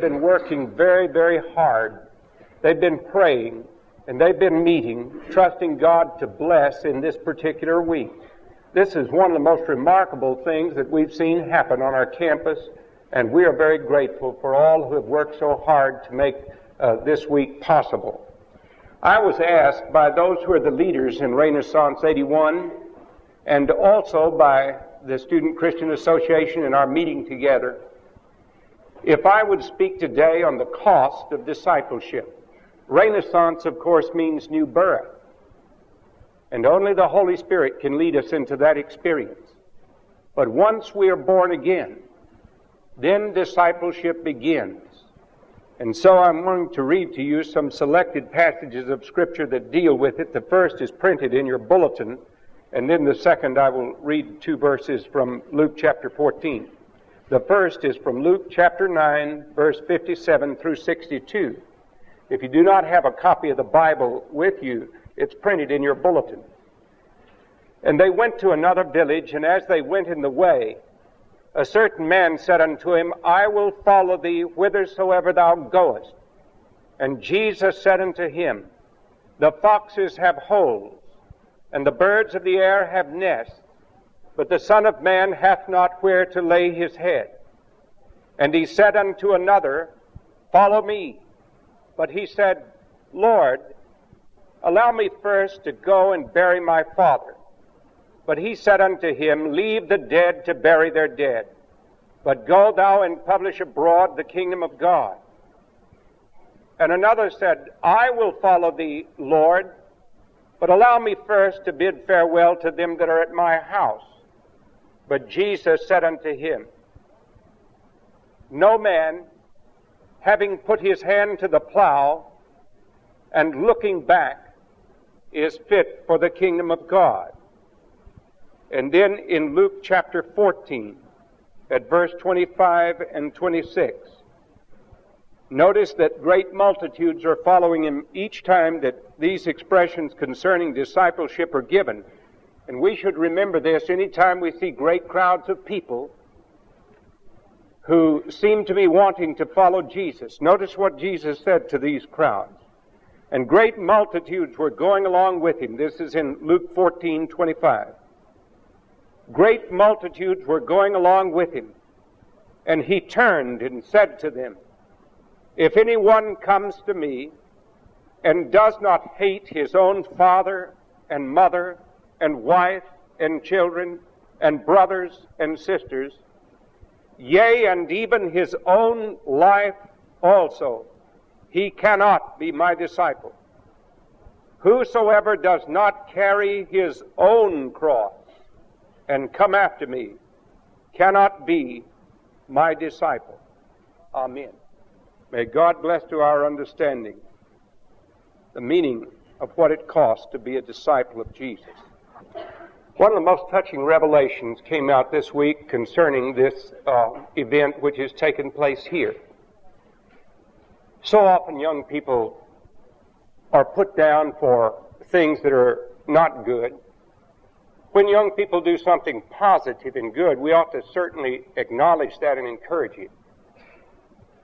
been working very, very hard. They've been praying and they've been meeting, trusting God to bless in this particular week. This is one of the most remarkable things that we've seen happen on our campus, and we are very grateful for all who have worked so hard to make uh, this week possible. I was asked by those who are the leaders in Renaissance 81 and also by the Student Christian Association in our meeting together if I would speak today on the cost of discipleship. Renaissance, of course, means new birth. And only the Holy Spirit can lead us into that experience. But once we are born again, then discipleship begins. And so I'm going to read to you some selected passages of Scripture that deal with it. The first is printed in your bulletin, and then the second I will read two verses from Luke chapter 14. The first is from Luke chapter 9, verse 57 through 62. If you do not have a copy of the Bible with you, it's printed in your bulletin. And they went to another village, and as they went in the way, a certain man said unto him, I will follow thee whithersoever thou goest. And Jesus said unto him, The foxes have holes, and the birds of the air have nests, but the Son of Man hath not where to lay his head. And he said unto another, Follow me. But he said, Lord, allow me first to go and bury my father. But he said unto him, Leave the dead to bury their dead, but go thou and publish abroad the kingdom of God. And another said, I will follow thee, Lord, but allow me first to bid farewell to them that are at my house. But Jesus said unto him, No man, having put his hand to the plow and looking back, is fit for the kingdom of God. And then in Luke chapter 14, at verse 25 and 26, notice that great multitudes are following him each time that these expressions concerning discipleship are given. And we should remember this anytime we see great crowds of people who seem to be wanting to follow Jesus. Notice what Jesus said to these crowds. And great multitudes were going along with him. This is in Luke 14, 25 great multitudes were going along with him. And he turned and said to them, If anyone comes to me and does not hate his own father and mother and wife and children and brothers and sisters, yea, and even his own life also, he cannot be my disciple. Whosoever does not carry his own cross and come after me cannot be my disciple. Amen. May God bless to our understanding the meaning of what it costs to be a disciple of Jesus. One of the most touching revelations came out this week concerning this uh, event which has taken place here. So often young people are put down for things that are not good when young people do something positive and good, we ought to certainly acknowledge that and encourage it.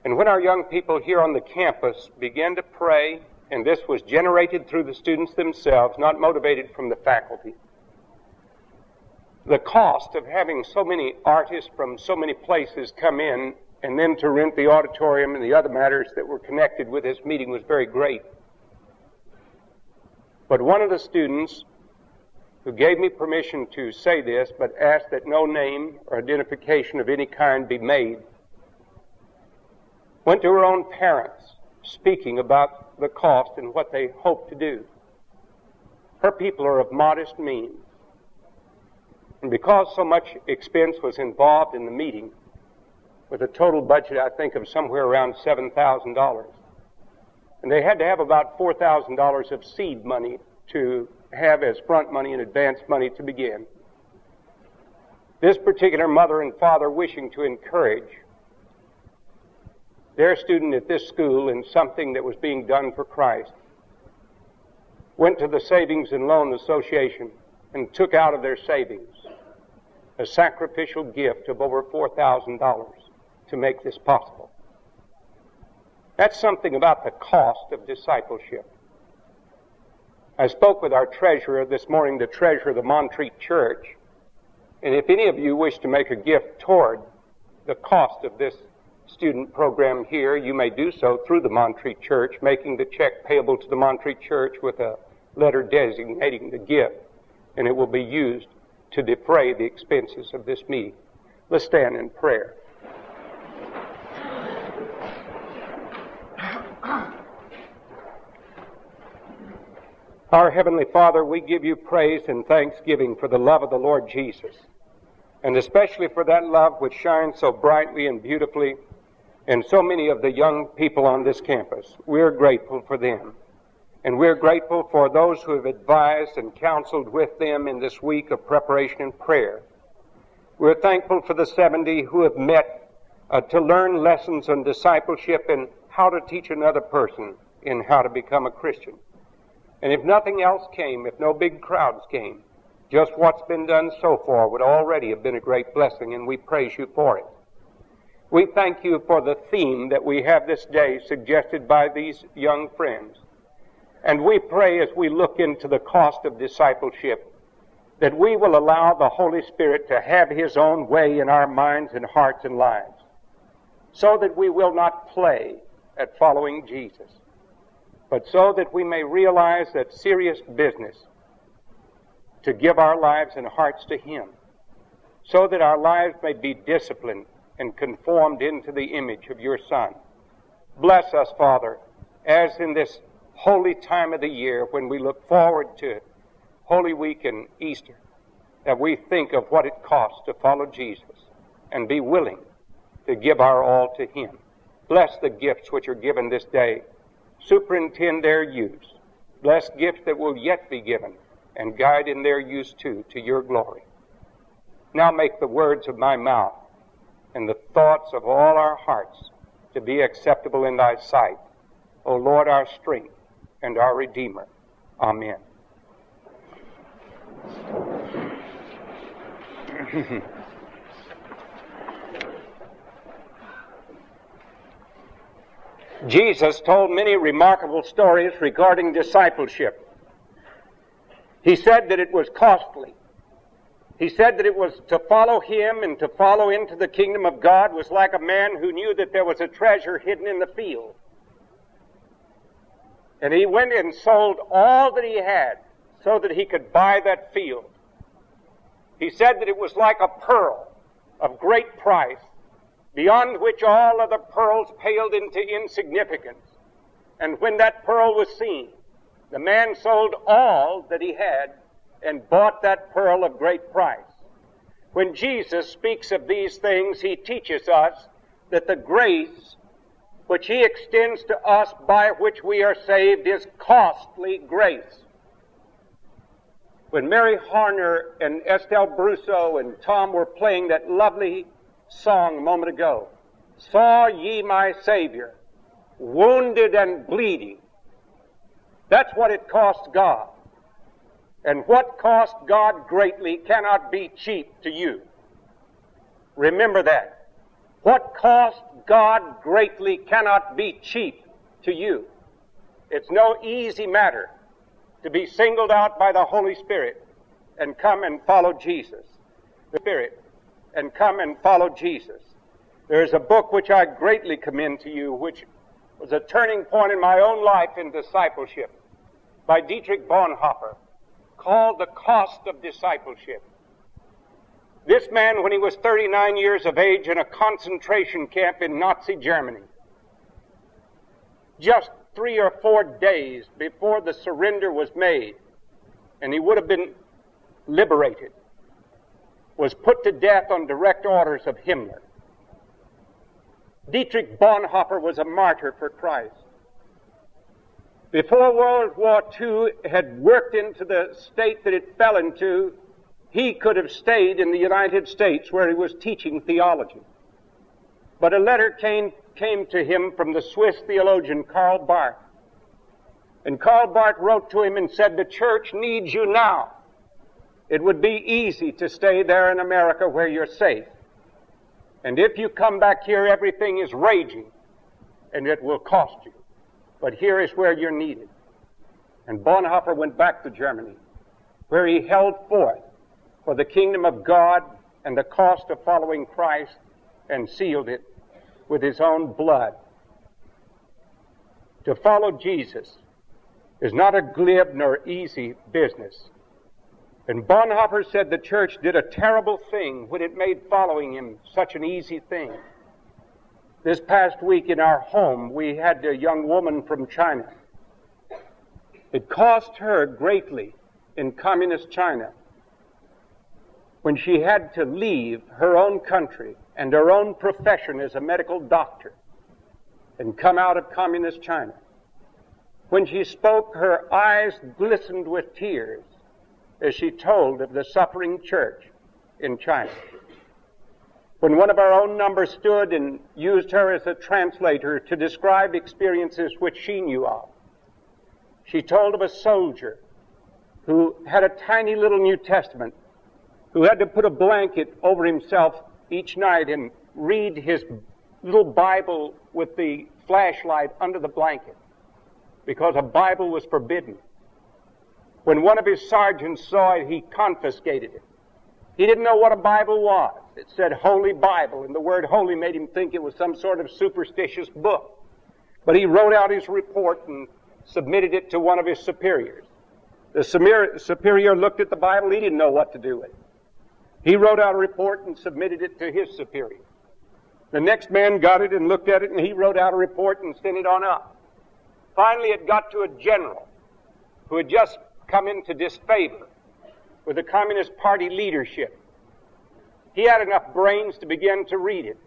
And when our young people here on the campus begin to pray, and this was generated through the students themselves, not motivated from the faculty, the cost of having so many artists from so many places come in and then to rent the auditorium and the other matters that were connected with this meeting was very great. But one of the students who gave me permission to say this, but asked that no name or identification of any kind be made, went to her own parents speaking about the cost and what they hoped to do. Her people are of modest means. And because so much expense was involved in the meeting, with a total budget, I think, of somewhere around $7,000, and they had to have about $4,000 of seed money to have as front money and advance money to begin. This particular mother and father wishing to encourage their student at this school in something that was being done for Christ went to the Savings and Loan Association and took out of their savings a sacrificial gift of over $4,000 to make this possible. That's something about the cost of discipleship. I spoke with our treasurer this morning, the treasurer of the Montreat Church, and if any of you wish to make a gift toward the cost of this student program here, you may do so through the Montreat Church, making the check payable to the Montreat Church with a letter designating the gift, and it will be used to defray the expenses of this meeting. Let's stand in prayer. Our Heavenly Father, we give you praise and thanksgiving for the love of the Lord Jesus, and especially for that love which shines so brightly and beautifully in so many of the young people on this campus. We're grateful for them. And we're grateful for those who have advised and counseled with them in this week of preparation and prayer. We're thankful for the 70 who have met uh, to learn lessons on discipleship and how to teach another person in how to become a Christian. And if nothing else came, if no big crowds came, just what's been done so far would already have been a great blessing, and we praise you for it. We thank you for the theme that we have this day suggested by these young friends. And we pray as we look into the cost of discipleship that we will allow the Holy Spirit to have His own way in our minds and hearts and lives so that we will not play at following Jesus but so that we may realize that serious business to give our lives and hearts to Him, so that our lives may be disciplined and conformed into the image of your Son. Bless us, Father, as in this holy time of the year when we look forward to it, Holy Week and Easter, that we think of what it costs to follow Jesus and be willing to give our all to Him. Bless the gifts which are given this day superintend their use. Bless gifts that will yet be given, and guide in their use too, to your glory. Now make the words of my mouth and the thoughts of all our hearts to be acceptable in thy sight, O Lord, our strength and our Redeemer. Amen. Jesus told many remarkable stories regarding discipleship. He said that it was costly. He said that it was to follow him and to follow into the kingdom of God was like a man who knew that there was a treasure hidden in the field. And he went and sold all that he had so that he could buy that field. He said that it was like a pearl of great price beyond which all other pearls paled into insignificance. And when that pearl was seen, the man sold all that he had and bought that pearl of great price. When Jesus speaks of these things, he teaches us that the grace which he extends to us by which we are saved is costly grace. When Mary Harner and Estelle Brousseau and Tom were playing that lovely song a moment ago. Saw ye my Savior, wounded and bleeding. That's what it cost God. And what cost God greatly cannot be cheap to you. Remember that. What cost God greatly cannot be cheap to you. It's no easy matter to be singled out by the Holy Spirit and come and follow Jesus. The Spirit and come and follow Jesus. There is a book which I greatly commend to you, which was a turning point in my own life in discipleship by Dietrich Bonhoeffer called The Cost of Discipleship. This man, when he was 39 years of age in a concentration camp in Nazi Germany, just three or four days before the surrender was made, and he would have been liberated, was put to death on direct orders of Himmler. Dietrich Bonhoeffer was a martyr for Christ. Before World War II had worked into the state that it fell into, he could have stayed in the United States where he was teaching theology. But a letter came, came to him from the Swiss theologian Karl Barth. And Karl Barth wrote to him and said, The church needs you now. It would be easy to stay there in America where you're safe. And if you come back here, everything is raging. and it will cost you. But here is where you're needed. And Bonhoeffer went back to Germany, where he held forth for the kingdom of God and the cost of following Christ and sealed it with his own blood. To follow Jesus is not a glib nor easy business. And Bonhoeffer said the church did a terrible thing when it made following him such an easy thing. This past week in our home, we had a young woman from China. It cost her greatly in communist China when she had to leave her own country and her own profession as a medical doctor and come out of communist China. When she spoke, her eyes glistened with tears as she told of the suffering church in China. When one of our own number stood and used her as a translator to describe experiences which she knew of, she told of a soldier who had a tiny little New Testament, who had to put a blanket over himself each night and read his little Bible with the flashlight under the blanket because a Bible was forbidden. When one of his sergeants saw it, he confiscated it. He didn't know what a Bible was. It said Holy Bible, and the word holy made him think it was some sort of superstitious book. But he wrote out his report and submitted it to one of his superiors. The superior looked at the Bible. He didn't know what to do with it. He wrote out a report and submitted it to his superior. The next man got it and looked at it and he wrote out a report and sent it on up. Finally, it got to a general who had just come into disfavor with the Communist Party leadership. He had enough brains to begin to read it.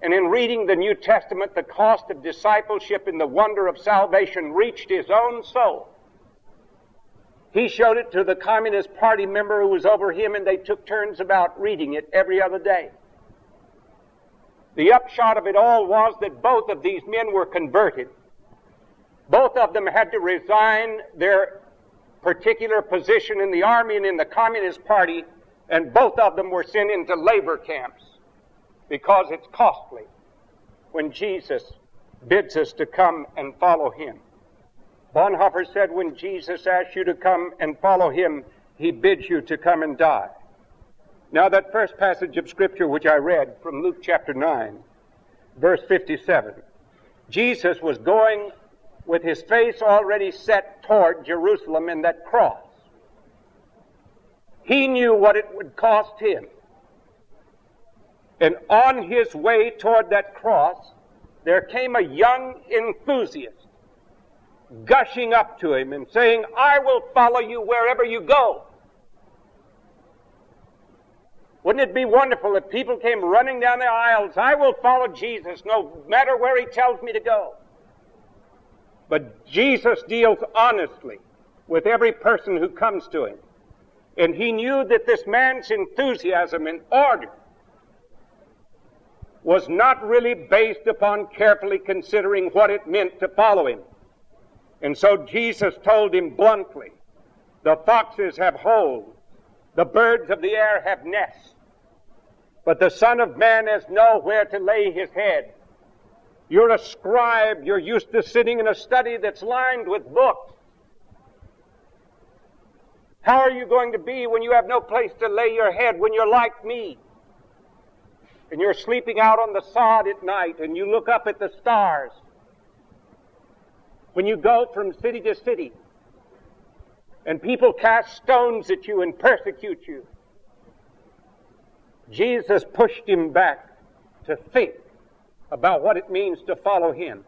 And in reading the New Testament, the cost of discipleship and the wonder of salvation reached his own soul. He showed it to the Communist Party member who was over him, and they took turns about reading it every other day. The upshot of it all was that both of these men were converted both of them had to resign their particular position in the army and in the Communist Party, and both of them were sent into labor camps because it's costly when Jesus bids us to come and follow him. Bonhoeffer said when Jesus asks you to come and follow him, he bids you to come and die. Now, that first passage of Scripture which I read from Luke chapter 9, verse 57, Jesus was going with his face already set toward Jerusalem and that cross. He knew what it would cost him. And on his way toward that cross, there came a young enthusiast gushing up to him and saying, I will follow you wherever you go. Wouldn't it be wonderful if people came running down the aisles? I will follow Jesus no matter where he tells me to go. But Jesus deals honestly with every person who comes to him. And he knew that this man's enthusiasm and ardor was not really based upon carefully considering what it meant to follow him. And so Jesus told him bluntly, the foxes have holes, the birds of the air have nests, but the Son of Man has nowhere to lay his head. You're a scribe. You're used to sitting in a study that's lined with books. How are you going to be when you have no place to lay your head, when you're like me? And you're sleeping out on the sod at night and you look up at the stars. When you go from city to city and people cast stones at you and persecute you. Jesus pushed him back to think about what it means to follow Him.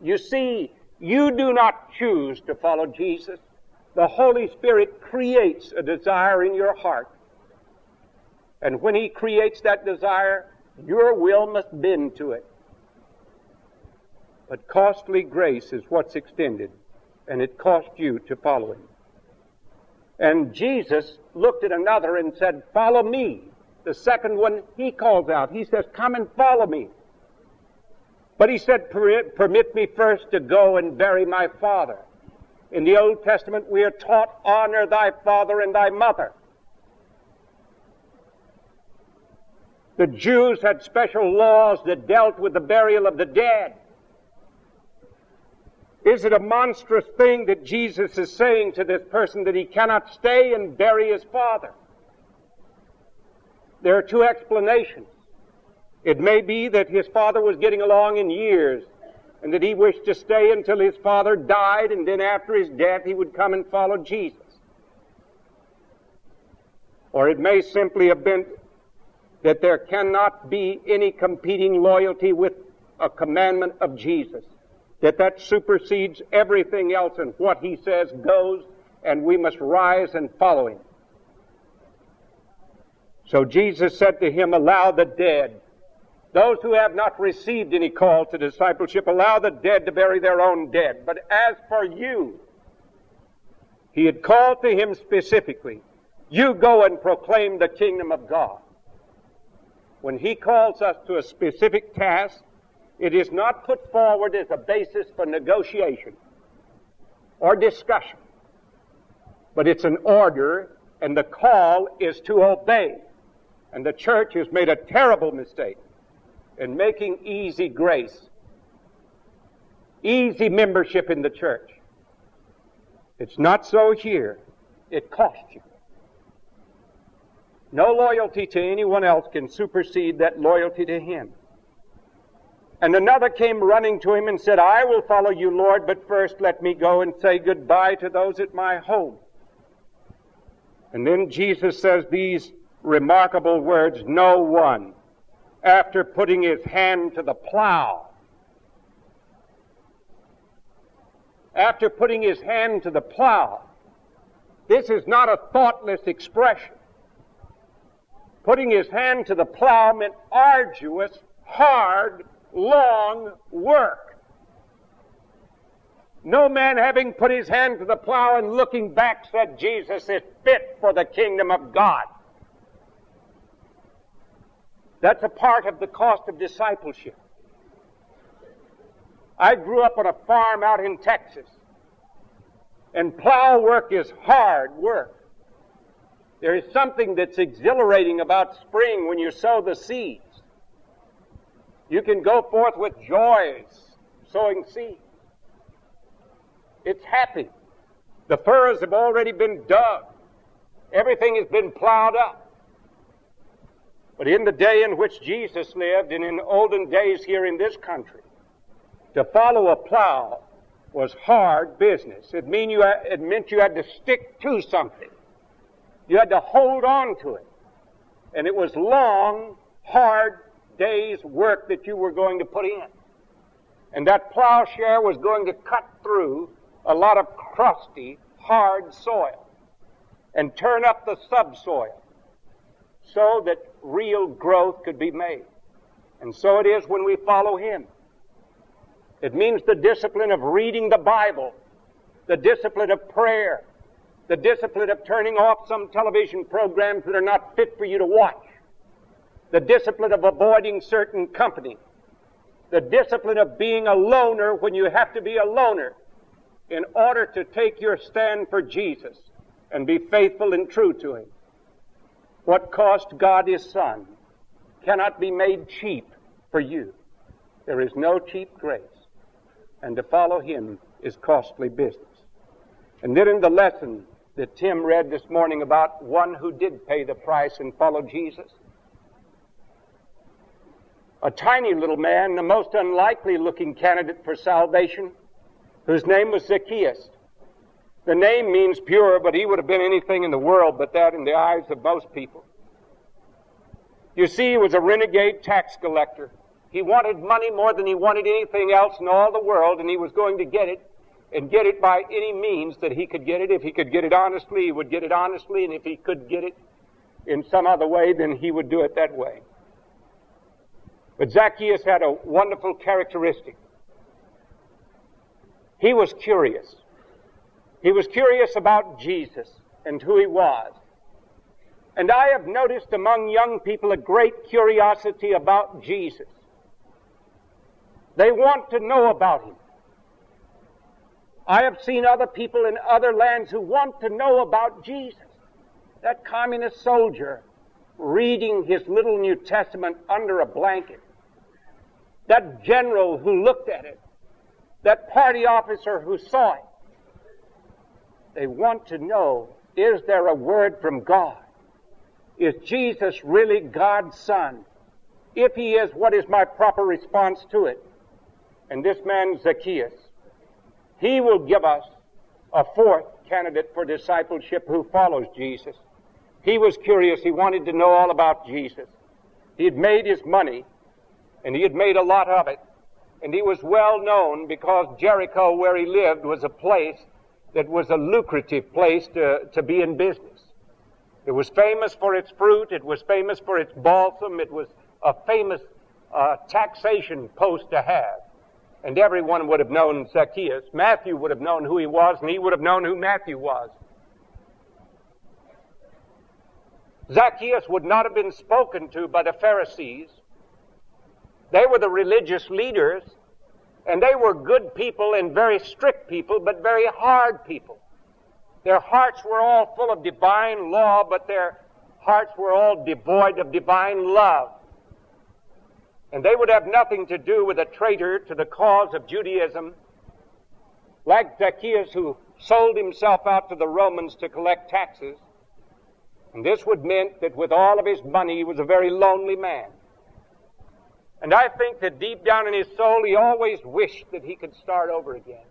You see, you do not choose to follow Jesus. The Holy Spirit creates a desire in your heart. And when He creates that desire, your will must bend to it. But costly grace is what's extended, and it cost you to follow Him. And Jesus looked at another and said, Follow me. The second one, He calls out. He says, Come and follow me. But he said, Permit me first to go and bury my father. In the Old Testament, we are taught, Honor thy father and thy mother. The Jews had special laws that dealt with the burial of the dead. Is it a monstrous thing that Jesus is saying to this person that he cannot stay and bury his father? There are two explanations. It may be that his father was getting along in years and that he wished to stay until his father died and then after his death he would come and follow Jesus. Or it may simply have been that there cannot be any competing loyalty with a commandment of Jesus that that supersedes everything else and what he says goes and we must rise and follow him. So Jesus said to him, allow the dead, those who have not received any call to discipleship, allow the dead to bury their own dead. But as for you, he had called to him specifically, you go and proclaim the kingdom of God. When he calls us to a specific task, it is not put forward as a basis for negotiation or discussion, but it's an order, and the call is to obey. And the church has made a terrible mistake in making easy grace, easy membership in the church. It's not so here. It costs you. No loyalty to anyone else can supersede that loyalty to Him. And another came running to him and said, I will follow you, Lord, but first let me go and say goodbye to those at my home. And then Jesus says these remarkable words, no one, after putting his hand to the plow, after putting his hand to the plow, this is not a thoughtless expression. Putting his hand to the plow meant arduous, hard, long work. No man having put his hand to the plow and looking back said, Jesus is fit for the kingdom of God. That's a part of the cost of discipleship. I grew up on a farm out in Texas, and plow work is hard work. There is something that's exhilarating about spring when you sow the seeds. You can go forth with joys, sowing seed. It's happy. The furrows have already been dug. Everything has been plowed up. But in the day in which Jesus lived and in olden days here in this country, to follow a plow was hard business. It, mean you, it meant you had to stick to something. You had to hold on to it. And it was long, hard day's work that you were going to put in. And that plowshare was going to cut through a lot of crusty, hard soil and turn up the subsoil so that real growth could be made. And so it is when we follow Him. It means the discipline of reading the Bible, the discipline of prayer, the discipline of turning off some television programs that are not fit for you to watch, the discipline of avoiding certain company, the discipline of being a loner when you have to be a loner in order to take your stand for Jesus and be faithful and true to Him. What cost God His Son cannot be made cheap for you. There is no cheap grace. And to follow Him is costly business. And then in the lesson that Tim read this morning about one who did pay the price and follow Jesus, a tiny little man, the most unlikely looking candidate for salvation, whose name was Zacchaeus. The name means pure, but he would have been anything in the world but that in the eyes of most people. You see, he was a renegade tax collector. He wanted money more than he wanted anything else in all the world, and he was going to get it, and get it by any means that he could get it. If he could get it honestly, he would get it honestly, and if he could get it in some other way, then he would do it that way. But Zacchaeus had a wonderful characteristic. He was curious. He was curious about Jesus and who he was. And I have noticed among young people a great curiosity about Jesus. They want to know about him. I have seen other people in other lands who want to know about Jesus. That communist soldier reading his little New Testament under a blanket. That general who looked at it that party officer who saw it. They want to know, is there a word from God? Is Jesus really God's Son? If he is, what is my proper response to it? And this man, Zacchaeus, he will give us a fourth candidate for discipleship who follows Jesus. He was curious. He wanted to know all about Jesus. He had made his money, and he had made a lot of it. And he was well known because Jericho, where he lived, was a place that was a lucrative place to, to be in business. It was famous for its fruit. It was famous for its balsam. It was a famous uh, taxation post to have. And everyone would have known Zacchaeus. Matthew would have known who he was, and he would have known who Matthew was. Zacchaeus would not have been spoken to by the Pharisees. They were the religious leaders, and they were good people and very strict people, but very hard people. Their hearts were all full of divine law, but their hearts were all devoid of divine love. And they would have nothing to do with a traitor to the cause of Judaism, like Zacchaeus, who sold himself out to the Romans to collect taxes. And this would mean that with all of his money, he was a very lonely man. And I think that deep down in his soul, he always wished that he could start over again.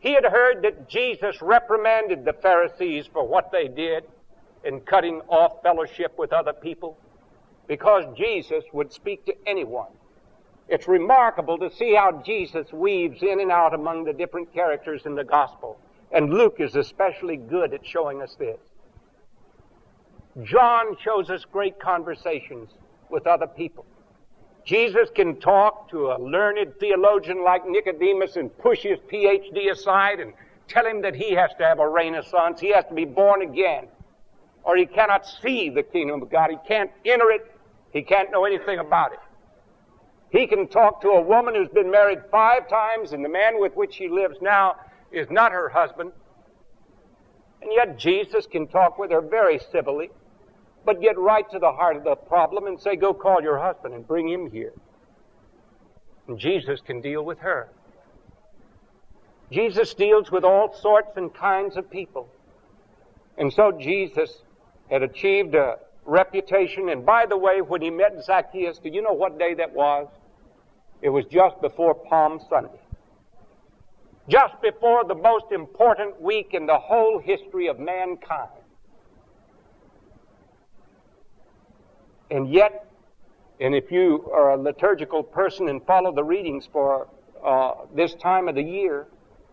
He had heard that Jesus reprimanded the Pharisees for what they did in cutting off fellowship with other people because Jesus would speak to anyone. It's remarkable to see how Jesus weaves in and out among the different characters in the gospel. And Luke is especially good at showing us this. John shows us great conversations with other people. Jesus can talk to a learned theologian like Nicodemus and push his PhD aside and tell him that he has to have a renaissance. He has to be born again. Or he cannot see the kingdom of God. He can't enter it. He can't know anything about it. He can talk to a woman who's been married five times and the man with which she lives now is not her husband. And yet Jesus can talk with her very civilly but get right to the heart of the problem and say, go call your husband and bring him here. And Jesus can deal with her. Jesus deals with all sorts and kinds of people. And so Jesus had achieved a reputation. And by the way, when he met Zacchaeus, do you know what day that was? It was just before Palm Sunday. Just before the most important week in the whole history of mankind. And yet, and if you are a liturgical person and follow the readings for uh, this time of the year,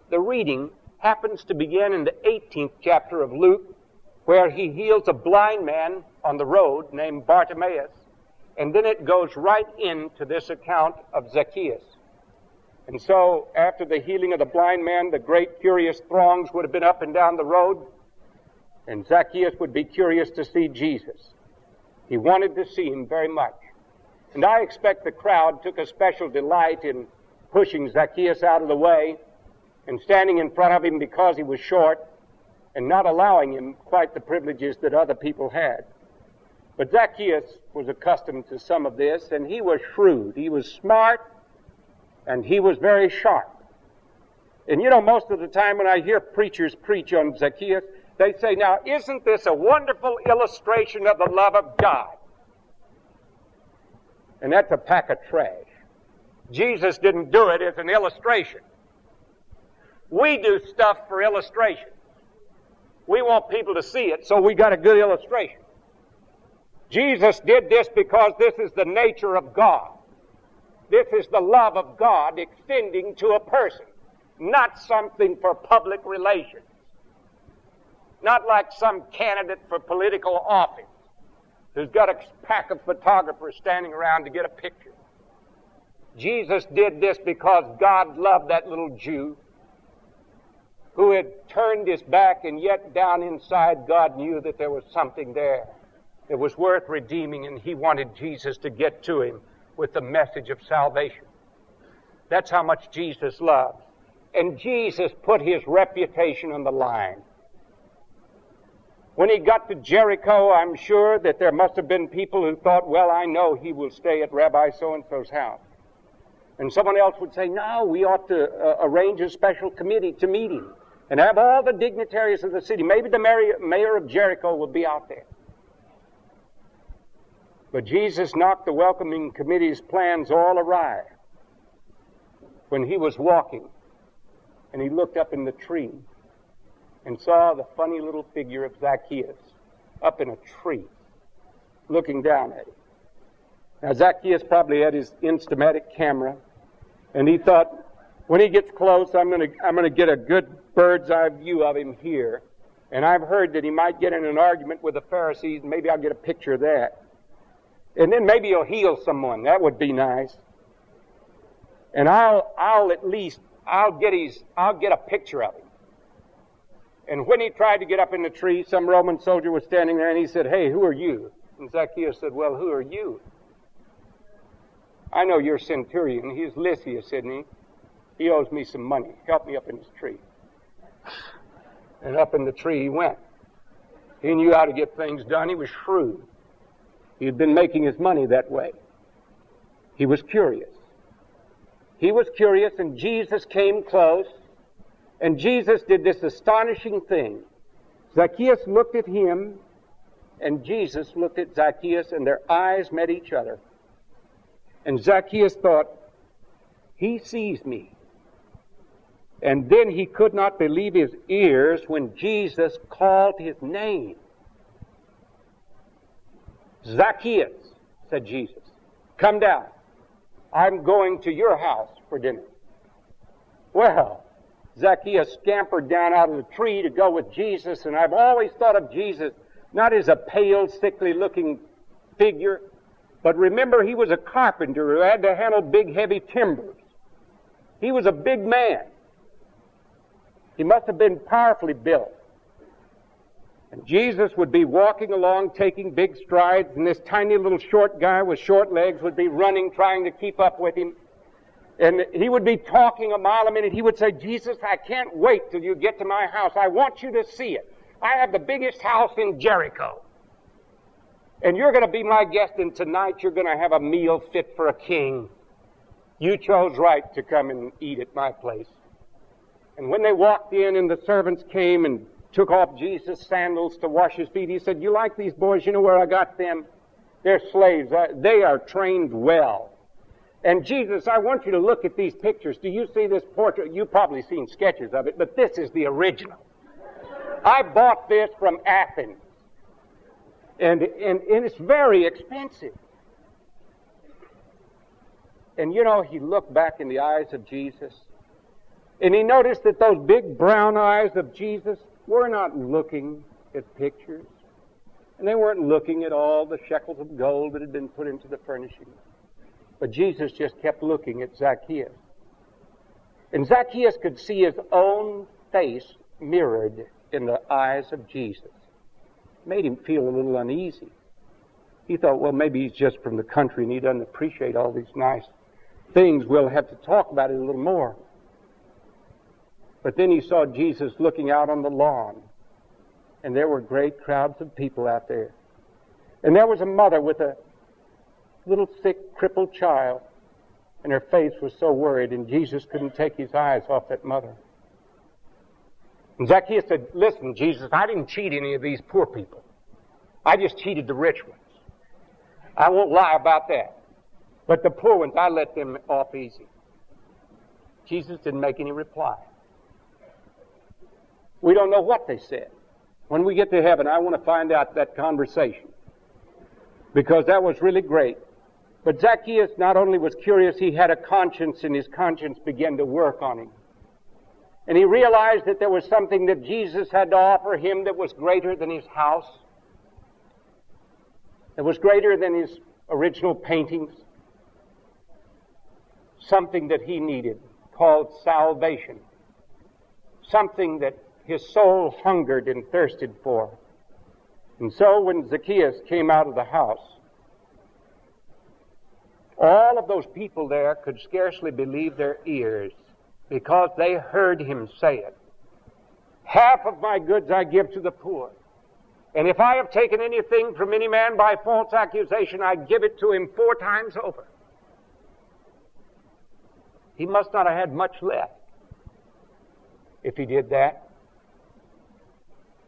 the reading happens to begin in the 18th chapter of Luke, where he heals a blind man on the road named Bartimaeus. And then it goes right into this account of Zacchaeus. And so, after the healing of the blind man, the great curious throngs would have been up and down the road, and Zacchaeus would be curious to see Jesus. He wanted to see him very much. And I expect the crowd took a special delight in pushing Zacchaeus out of the way and standing in front of him because he was short and not allowing him quite the privileges that other people had. But Zacchaeus was accustomed to some of this, and he was shrewd. He was smart, and he was very sharp. And you know, most of the time when I hear preachers preach on Zacchaeus, they say, now, isn't this a wonderful illustration of the love of God? And that's a pack of trash. Jesus didn't do it as an illustration. We do stuff for illustration. We want people to see it, so we got a good illustration. Jesus did this because this is the nature of God. This is the love of God extending to a person, not something for public relations. Not like some candidate for political office who's got a pack of photographers standing around to get a picture. Jesus did this because God loved that little Jew who had turned his back, and yet down inside, God knew that there was something there that was worth redeeming, and he wanted Jesus to get to him with the message of salvation. That's how much Jesus loves. And Jesus put his reputation on the line. When he got to Jericho, I'm sure that there must have been people who thought, well, I know he will stay at Rabbi so and so's house. And someone else would say, no, we ought to uh, arrange a special committee to meet him and have all the dignitaries of the city. Maybe the mayor of Jericho will be out there. But Jesus knocked the welcoming committee's plans all awry when he was walking and he looked up in the tree and saw the funny little figure of Zacchaeus up in a tree looking down at him. Now, Zacchaeus probably had his Instamatic camera, and he thought, when he gets close, I'm going to I'm going to get a good bird's eye view of him here. And I've heard that he might get in an argument with the Pharisees, and maybe I'll get a picture of that. And then maybe he'll heal someone. That would be nice. And I'll, I'll at least, I'll get his, I'll get a picture of him. And when he tried to get up in the tree, some Roman soldier was standing there and he said, Hey, who are you? And Zacchaeus said, Well, who are you? I know you're centurion. He's Lysias, isn't he? He owes me some money. Help me up in this tree. And up in the tree he went. He knew how to get things done. He was shrewd. He had been making his money that way. He was curious. He was curious, and Jesus came close, and Jesus did this astonishing thing. Zacchaeus looked at him, and Jesus looked at Zacchaeus, and their eyes met each other. And Zacchaeus thought, He sees me. And then he could not believe his ears when Jesus called his name. Zacchaeus, said Jesus, come down. I'm going to your house for dinner. Well, Zacchaeus scampered down out of the tree to go with Jesus, and I've always thought of Jesus not as a pale, sickly looking figure, but remember he was a carpenter who had to handle big, heavy timbers. He was a big man. He must have been powerfully built. And Jesus would be walking along, taking big strides, and this tiny little short guy with short legs would be running, trying to keep up with him. And he would be talking a mile a minute. He would say, Jesus, I can't wait till you get to my house. I want you to see it. I have the biggest house in Jericho. And you're going to be my guest, and tonight you're going to have a meal fit for a king. You chose right to come and eat at my place. And when they walked in and the servants came and took off Jesus' sandals to wash his feet. He said, You like these boys? You know where I got them? They're slaves. Uh, they are trained well. And Jesus, I want you to look at these pictures. Do you see this portrait? You've probably seen sketches of it, but this is the original. I bought this from Athens. And, and, and it's very expensive. And you know, he looked back in the eyes of Jesus, and he noticed that those big brown eyes of Jesus were not looking at pictures, and they weren't looking at all the shekels of gold that had been put into the furnishings. But Jesus just kept looking at Zacchaeus. And Zacchaeus could see his own face mirrored in the eyes of Jesus. Made him feel a little uneasy. He thought, well, maybe he's just from the country and he doesn't appreciate all these nice things. We'll have to talk about it a little more. But then he saw Jesus looking out on the lawn, and there were great crowds of people out there. And there was a mother with a little sick, crippled child, and her face was so worried, and Jesus couldn't take his eyes off that mother. And Zacchaeus said, Listen, Jesus, I didn't cheat any of these poor people. I just cheated the rich ones. I won't lie about that. But the poor ones, I let them off easy. Jesus didn't make any reply. We don't know what they said. When we get to heaven, I want to find out that conversation. Because that was really great. But Zacchaeus not only was curious, he had a conscience, and his conscience began to work on him. And he realized that there was something that Jesus had to offer him that was greater than his house, that was greater than his original paintings, something that he needed called salvation, something that his soul hungered and thirsted for. And so when Zacchaeus came out of the house, all of those people there could scarcely believe their ears because they heard him say it. Half of my goods I give to the poor. And if I have taken anything from any man by false accusation, I give it to him four times over. He must not have had much left if he did that.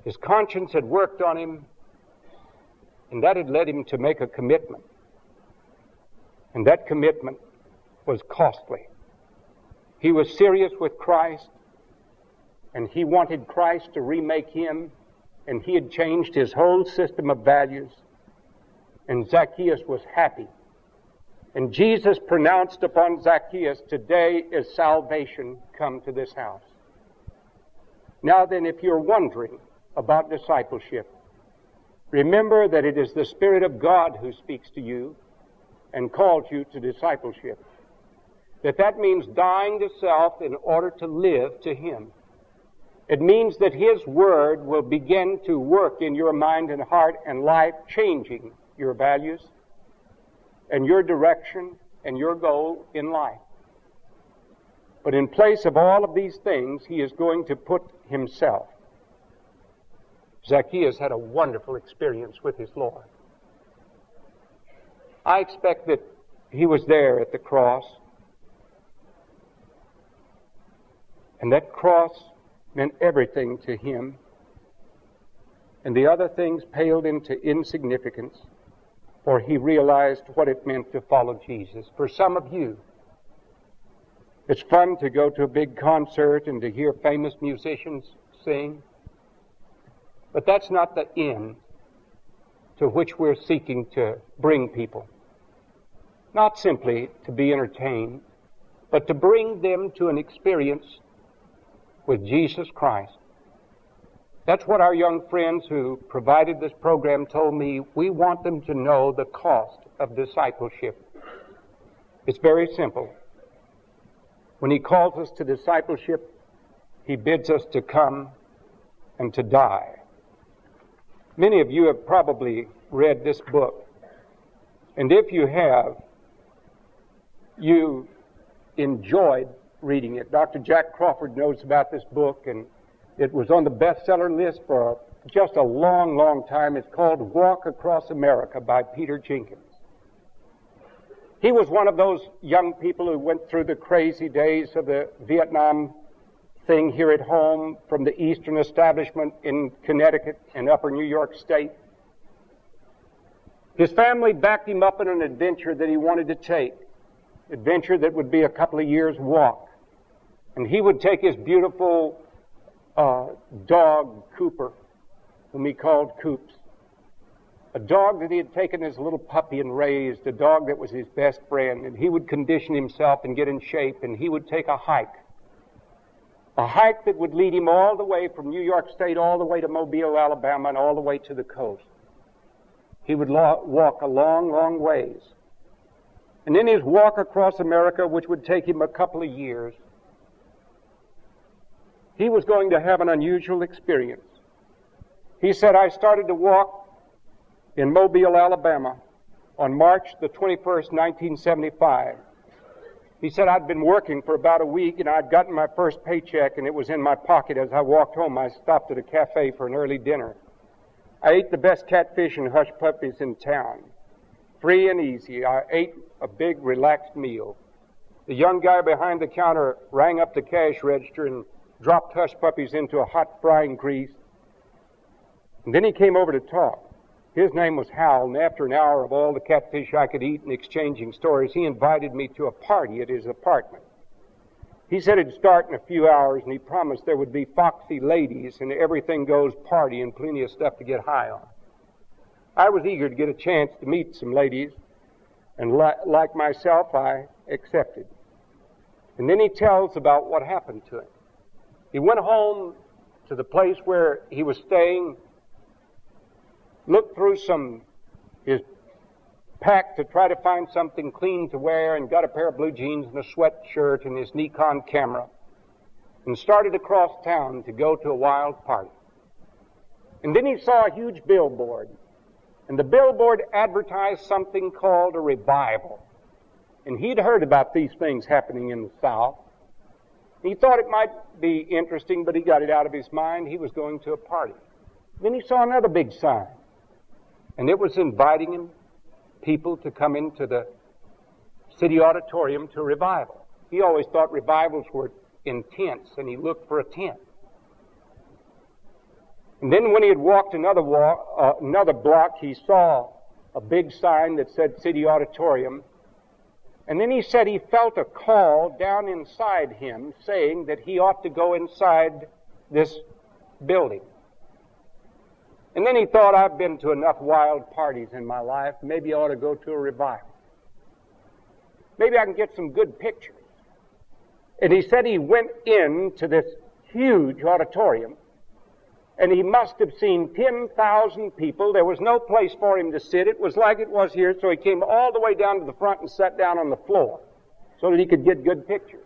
His conscience had worked on him, and that had led him to make a commitment. And that commitment was costly. He was serious with Christ, and he wanted Christ to remake him, and he had changed his whole system of values. And Zacchaeus was happy. And Jesus pronounced upon Zacchaeus, Today is salvation come to this house. Now then, if you're wondering about discipleship, remember that it is the Spirit of God who speaks to you and called you to discipleship. That that means dying to self in order to live to Him. It means that His Word will begin to work in your mind and heart and life, changing your values and your direction and your goal in life. But in place of all of these things, He is going to put Himself. Zacchaeus had a wonderful experience with his Lord. I expect that he was there at the cross. And that cross meant everything to him. And the other things paled into insignificance, for he realized what it meant to follow Jesus. For some of you, it's fun to go to a big concert and to hear famous musicians sing. But that's not the end to which we're seeking to bring people. Not simply to be entertained, but to bring them to an experience with Jesus Christ. That's what our young friends who provided this program told me. We want them to know the cost of discipleship. It's very simple. When He calls us to discipleship, He bids us to come and to die. Many of you have probably read this book. And if you have, you enjoyed reading it. Dr. Jack Crawford knows about this book, and it was on the bestseller list for just a long, long time. It's called Walk Across America by Peter Jenkins. He was one of those young people who went through the crazy days of the Vietnam thing here at home from the Eastern establishment in Connecticut and upper New York State. His family backed him up in an adventure that he wanted to take, adventure that would be a couple of years' walk. And he would take his beautiful uh, dog, Cooper, whom he called Coops, a dog that he had taken as a little puppy and raised, a dog that was his best friend, and he would condition himself and get in shape, and he would take a hike a hike that would lead him all the way from New York State all the way to Mobile, Alabama, and all the way to the coast. He would walk a long, long ways. And in his walk across America, which would take him a couple of years, he was going to have an unusual experience. He said, I started to walk in Mobile, Alabama on March the 21st, 1975. He said, I'd been working for about a week and I'd gotten my first paycheck and it was in my pocket as I walked home. I stopped at a cafe for an early dinner. I ate the best catfish and hush puppies in town. Free and easy. I ate a big relaxed meal. The young guy behind the counter rang up the cash register and dropped hush puppies into a hot frying grease. And then he came over to talk. His name was Hal, and after an hour of all the catfish I could eat and exchanging stories, he invited me to a party at his apartment. He said it'd start in a few hours, and he promised there would be foxy ladies and everything goes party and plenty of stuff to get high on. I was eager to get a chance to meet some ladies, and li- like myself, I accepted. And then he tells about what happened to him. He went home to the place where he was staying looked through some his pack to try to find something clean to wear and got a pair of blue jeans and a sweatshirt and his Nikon camera and started across town to go to a wild party. And then he saw a huge billboard. And the billboard advertised something called a revival. And he'd heard about these things happening in the South. He thought it might be interesting, but he got it out of his mind. He was going to a party. Then he saw another big sign. And it was inviting him, people to come into the city auditorium to revival. He always thought revivals were in tents, and he looked for a tent. And then when he had walked another, uh, another block, he saw a big sign that said City Auditorium. And then he said he felt a call down inside him saying that he ought to go inside this building. And then he thought, I've been to enough wild parties in my life. Maybe I ought to go to a revival. Maybe I can get some good pictures. And he said he went into this huge auditorium and he must have seen 10,000 people. There was no place for him to sit. It was like it was here, so he came all the way down to the front and sat down on the floor so that he could get good pictures.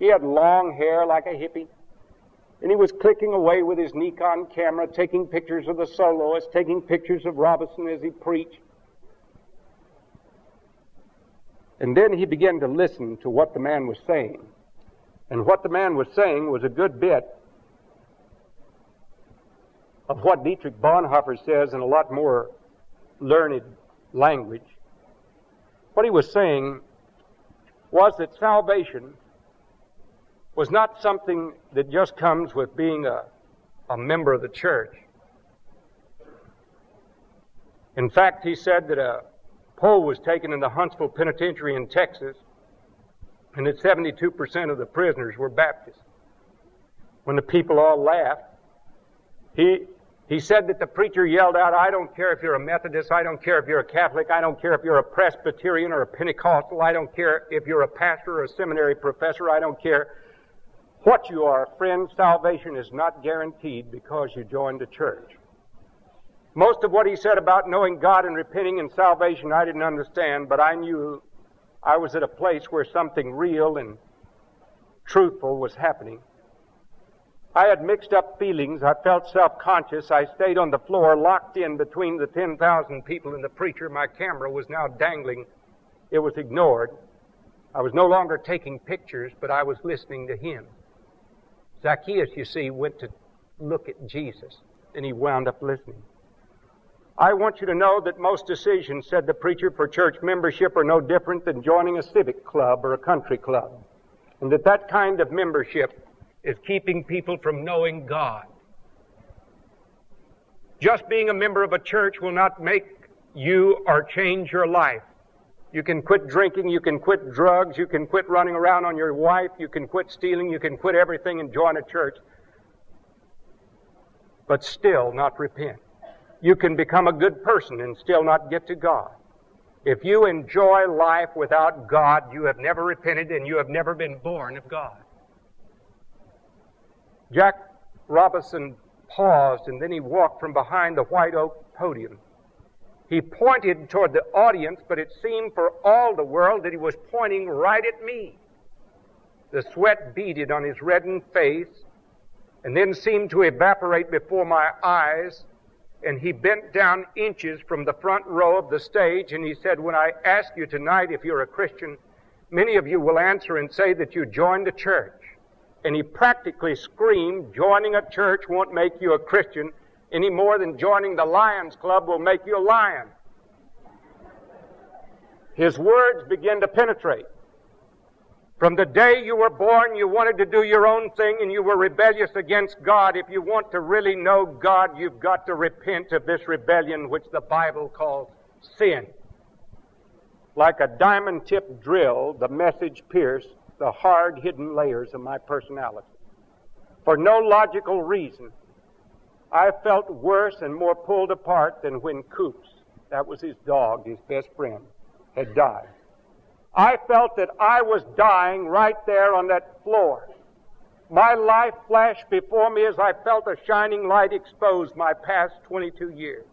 He had long hair like a hippie, and he was clicking away with his Nikon camera, taking pictures of the soloists, taking pictures of Robinson as he preached. And then he began to listen to what the man was saying. And what the man was saying was a good bit of what Dietrich Bonhoeffer says in a lot more learned language. What he was saying was that salvation was not something that just comes with being a, a member of the church. In fact, he said that a poll was taken in the Huntsville Penitentiary in Texas, and that 72% of the prisoners were Baptists. When the people all laughed, he, he said that the preacher yelled out, I don't care if you're a Methodist, I don't care if you're a Catholic, I don't care if you're a Presbyterian or a Pentecostal, I don't care if you're a pastor or a seminary professor, I don't care what you are, friend, salvation is not guaranteed because you joined a church. Most of what he said about knowing God and repenting and salvation I didn't understand, but I knew I was at a place where something real and truthful was happening. I had mixed up feelings. I felt self-conscious. I stayed on the floor, locked in between the 10,000 people and the preacher. My camera was now dangling. It was ignored. I was no longer taking pictures, but I was listening to him. Zacchaeus, you see, went to look at Jesus, and he wound up listening. I want you to know that most decisions, said the preacher, for church membership are no different than joining a civic club or a country club. And that that kind of membership is keeping people from knowing God. Just being a member of a church will not make you or change your life. You can quit drinking, you can quit drugs, you can quit running around on your wife, you can quit stealing, you can quit everything and join a church, but still not repent. You can become a good person and still not get to God. If you enjoy life without God, you have never repented and you have never been born of God. Jack Robinson paused and then he walked from behind the white oak podium. He pointed toward the audience, but it seemed for all the world that he was pointing right at me. The sweat beaded on his reddened face and then seemed to evaporate before my eyes. And he bent down inches from the front row of the stage and he said, When I ask you tonight if you're a Christian, many of you will answer and say that you joined a church and he practically screamed, joining a church won't make you a Christian any more than joining the Lions Club will make you a lion. His words begin to penetrate. From the day you were born, you wanted to do your own thing and you were rebellious against God. If you want to really know God, you've got to repent of this rebellion which the Bible calls sin. Like a diamond tipped drill, the message pierced the hard hidden layers of my personality. For no logical reason, I felt worse and more pulled apart than when Coops, that was his dog, his best friend, had died. I felt that I was dying right there on that floor. My life flashed before me as I felt a shining light expose my past 22 years.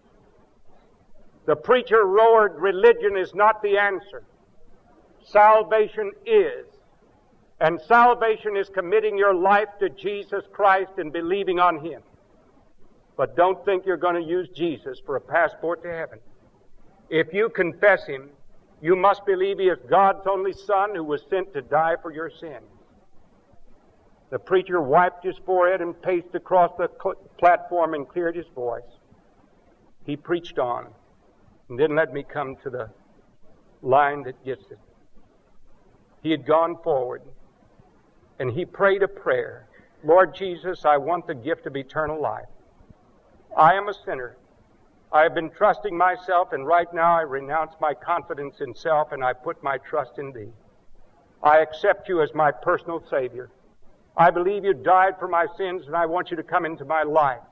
The preacher roared, religion is not the answer. Salvation is. And salvation is committing your life to Jesus Christ and believing on Him. But don't think you're going to use Jesus for a passport to heaven. If you confess Him, you must believe He is God's only Son who was sent to die for your sins. The preacher wiped his forehead and paced across the platform and cleared his voice. He preached on and didn't let me come to the line that gets it. he had gone forward and he prayed a prayer. Lord Jesus, I want the gift of eternal life. I am a sinner. I have been trusting myself, and right now I renounce my confidence in self and I put my trust in Thee. I accept You as my personal Savior. I believe You died for my sins, and I want You to come into my life.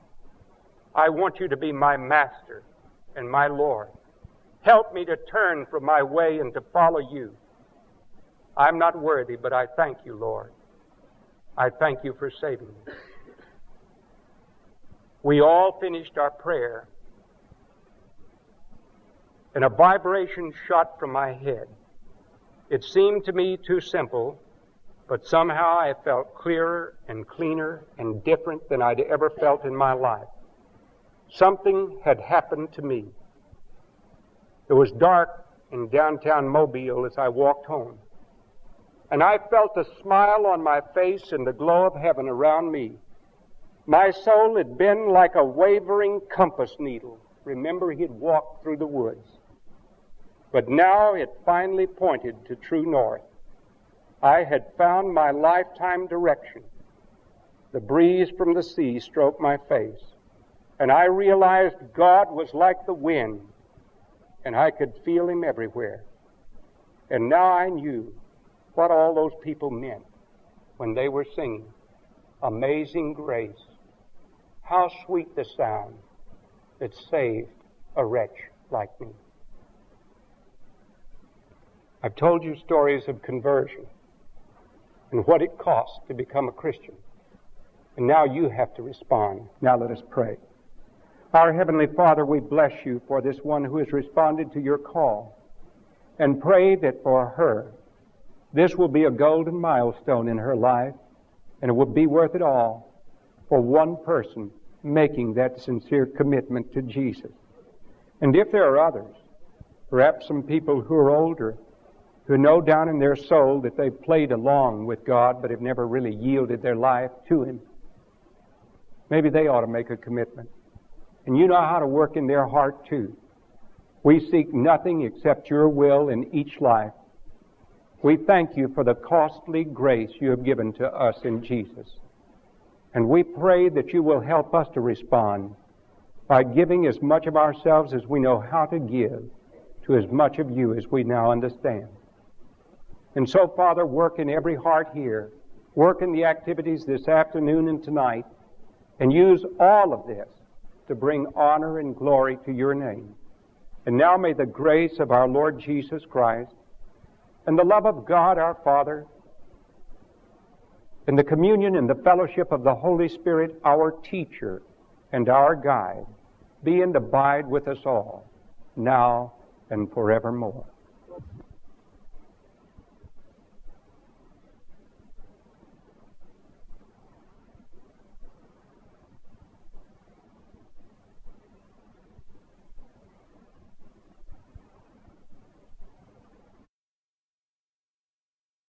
I want You to be my Master and my Lord. Help me to turn from my way and to follow You. I'm not worthy, but I thank You, Lord. I thank You for saving me. We all finished our prayer and a vibration shot from my head. It seemed to me too simple, but somehow I felt clearer and cleaner and different than I'd ever felt in my life. Something had happened to me. It was dark in downtown Mobile as I walked home, and I felt a smile on my face and the glow of heaven around me. My soul had been like a wavering compass needle. Remember, he had walked through the woods. But now it finally pointed to true north. I had found my lifetime direction. The breeze from the sea stroked my face, and I realized God was like the wind, and I could feel Him everywhere. And now I knew what all those people meant when they were singing Amazing Grace. How sweet the sound that saved a wretch like me. I've told you stories of conversion and what it costs to become a Christian. And now you have to respond. Now let us pray. Our Heavenly Father, we bless you for this one who has responded to your call and pray that for her, this will be a golden milestone in her life and it will be worth it all for one person making that sincere commitment to Jesus. And if there are others, perhaps some people who are older, who know down in their soul that they've played along with God but have never really yielded their life to Him. Maybe they ought to make a commitment. And you know how to work in their heart too. We seek nothing except your will in each life. We thank you for the costly grace you have given to us in Jesus. And we pray that you will help us to respond by giving as much of ourselves as we know how to give to as much of you as we now understand. And so, Father, work in every heart here. Work in the activities this afternoon and tonight. And use all of this to bring honor and glory to your name. And now may the grace of our Lord Jesus Christ and the love of God our Father and the communion and the fellowship of the Holy Spirit, our teacher and our guide, be and abide with us all, now and forevermore.